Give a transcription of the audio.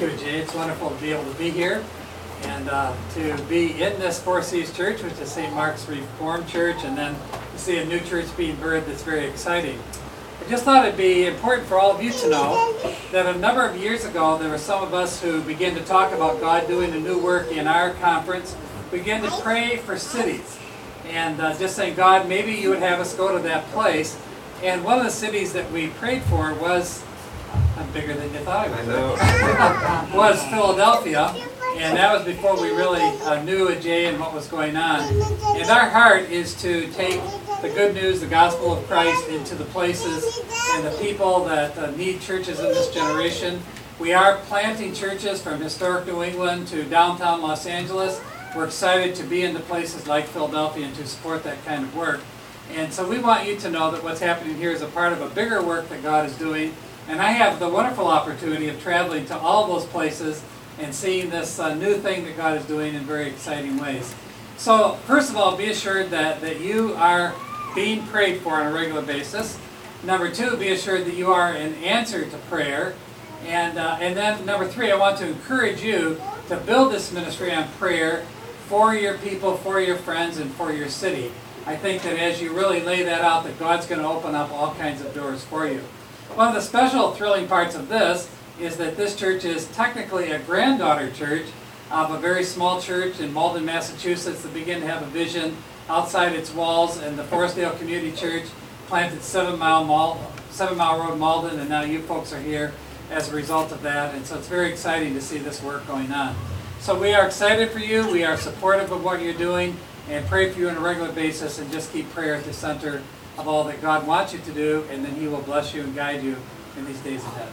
Thank you, Jay. It's wonderful to be able to be here and uh, to be in this Four C's Church, which is St. Mark's Reformed Church, and then to see a new church being birthed that's very exciting. I just thought it'd be important for all of you to know that a number of years ago, there were some of us who began to talk about God doing a new work in our conference. We began to pray for cities and uh, just saying, God, maybe you would have us go to that place. And one of the cities that we prayed for was I'm bigger than you thought I was. was Philadelphia, and that was before we really uh, knew Jay and what was going on. And our heart is to take the good news, the gospel of Christ, into the places and the people that uh, need churches in this generation. We are planting churches from historic New England to downtown Los Angeles. We're excited to be in the places like Philadelphia and to support that kind of work. And so we want you to know that what's happening here is a part of a bigger work that God is doing and I have the wonderful opportunity of traveling to all those places and seeing this uh, new thing that God is doing in very exciting ways. So, first of all, be assured that, that you are being prayed for on a regular basis. Number two, be assured that you are an answer to prayer. And, uh, and then, number three, I want to encourage you to build this ministry on prayer for your people, for your friends, and for your city. I think that as you really lay that out, that God's going to open up all kinds of doors for you. One of the special thrilling parts of this is that this church is technically a granddaughter church of a very small church in Malden, Massachusetts that began to have a vision outside its walls and the Forestdale Community Church planted Seven Mile, Mal- Seven Mile Road, Malden, and now you folks are here as a result of that. And so it's very exciting to see this work going on. So we are excited for you. We are supportive of what you're doing and pray for you on a regular basis and just keep prayer at the center of all that God wants you to do, and then He will bless you and guide you in these days ahead.